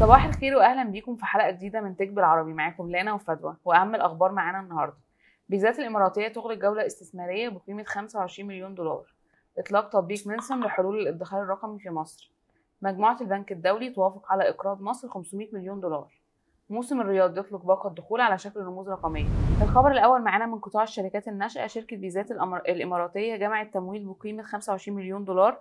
صباح الخير واهلا بيكم في حلقة جديدة من تك بالعربي. معاكم لانا وفدوى وأهم الأخبار معانا النهارده. بيزات الإماراتية تغلق جولة استثمارية بقيمة 25 مليون دولار. إطلاق تطبيق منسم لحلول الادخار الرقمي في مصر. مجموعة البنك الدولي توافق على إقراض مصر 500 مليون دولار. موسم الرياض يطلق باقة الدخول على شكل رموز رقمية. الخبر الأول معانا من قطاع الشركات الناشئة شركة فيزات الأمر... الإماراتية جمعت تمويل بقيمة 25 مليون دولار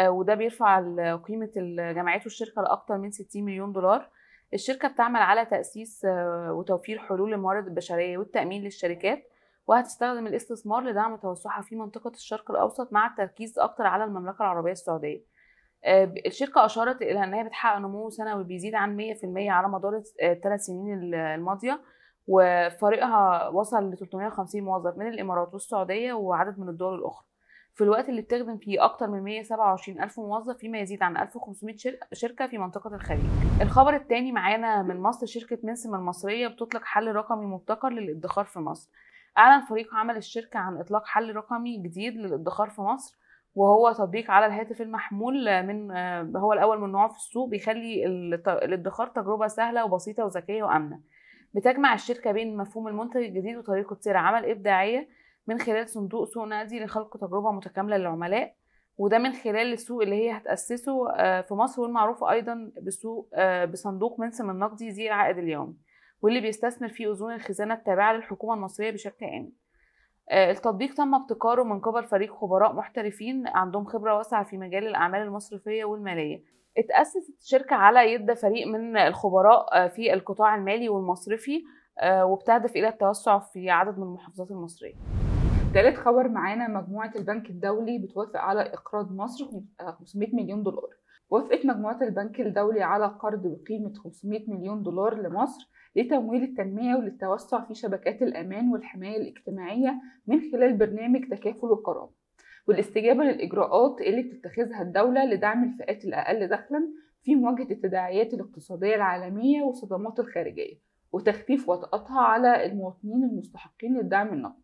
وده بيرفع قيمة جمعته الشركة لأكثر من 60 مليون دولار. الشركة بتعمل على تأسيس آه وتوفير حلول للموارد البشرية والتأمين للشركات وهتستخدم الاستثمار لدعم توسعها في منطقة الشرق الأوسط مع التركيز أكتر على المملكة العربية السعودية. الشركة أشارت إلى أنها بتحقق نمو سنوي بيزيد عن 100% على مدار الثلاث سنين الماضية وفريقها وصل ل 350 موظف من الإمارات والسعودية وعدد من الدول الأخرى في الوقت اللي بتخدم فيه أكتر من 127 ألف موظف فيما يزيد عن 1500 شركة في منطقة الخليج. الخبر الثاني معانا من مصر شركة منسم المصرية بتطلق حل رقمي مبتكر للادخار في مصر. أعلن فريق عمل الشركة عن إطلاق حل رقمي جديد للادخار في مصر وهو تطبيق على الهاتف المحمول من هو الأول من نوعه في السوق بيخلي الادخار تجربة سهلة وبسيطة وذكية وأمنة. بتجمع الشركة بين مفهوم المنتج الجديد وطريقة سير عمل إبداعية من خلال صندوق سوق نقدي لخلق تجربة متكاملة للعملاء وده من خلال السوق اللي هي هتأسسه في مصر والمعروف أيضا بسوق بصندوق منسم النقدي ذي العائد اليومي واللي بيستثمر في أذون الخزانة التابعة للحكومة المصرية بشكل امن التطبيق تم ابتكاره من قبل فريق خبراء محترفين عندهم خبرة واسعة في مجال الأعمال المصرفية والمالية. اتأسست الشركة على يد فريق من الخبراء في القطاع المالي والمصرفي وبتهدف إلى التوسع في عدد من المحافظات المصرية. تالت خبر معانا مجموعة البنك الدولي بتوافق على إقراض مصر 500 مليون دولار. وافقت مجموعة البنك الدولي على قرض بقيمة 500 مليون دولار لمصر لتمويل التنمية وللتوسع في شبكات الأمان والحماية الاجتماعية من خلال برنامج تكافل الكرامة. والاستجابة للإجراءات اللي بتتخذها الدولة لدعم الفئات الأقل دخلا في مواجهة التداعيات الاقتصادية العالمية والصدمات الخارجية وتخفيف وطأتها على المواطنين المستحقين للدعم النقدي.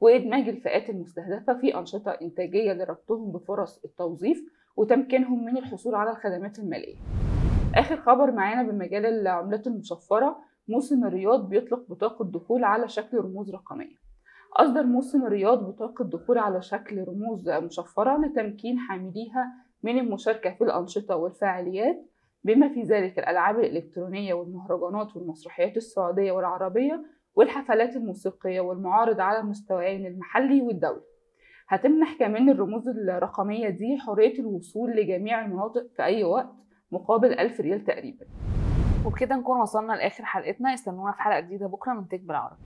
وإدماج الفئات المستهدفة في أنشطة إنتاجية لربطهم بفرص التوظيف وتمكينهم من الحصول على الخدمات المالية. آخر خبر معانا بمجال العملات المشفرة موسم الرياض بيطلق بطاقة دخول على شكل رموز رقمية. أصدر موسم الرياض بطاقة دخول على شكل رموز مشفرة لتمكين حامليها من المشاركة في الأنشطة والفعاليات بما في ذلك الألعاب الإلكترونية والمهرجانات والمسرحيات السعودية والعربية والحفلات الموسيقية والمعارض على المستويين المحلي والدولي. هتمنح كمان الرموز الرقمية دي حرية الوصول لجميع المناطق في أي وقت مقابل ألف ريال تقريبا. وبكده نكون وصلنا لآخر حلقتنا. استنونا في حلقة جديدة بكرة من تك بالعربي.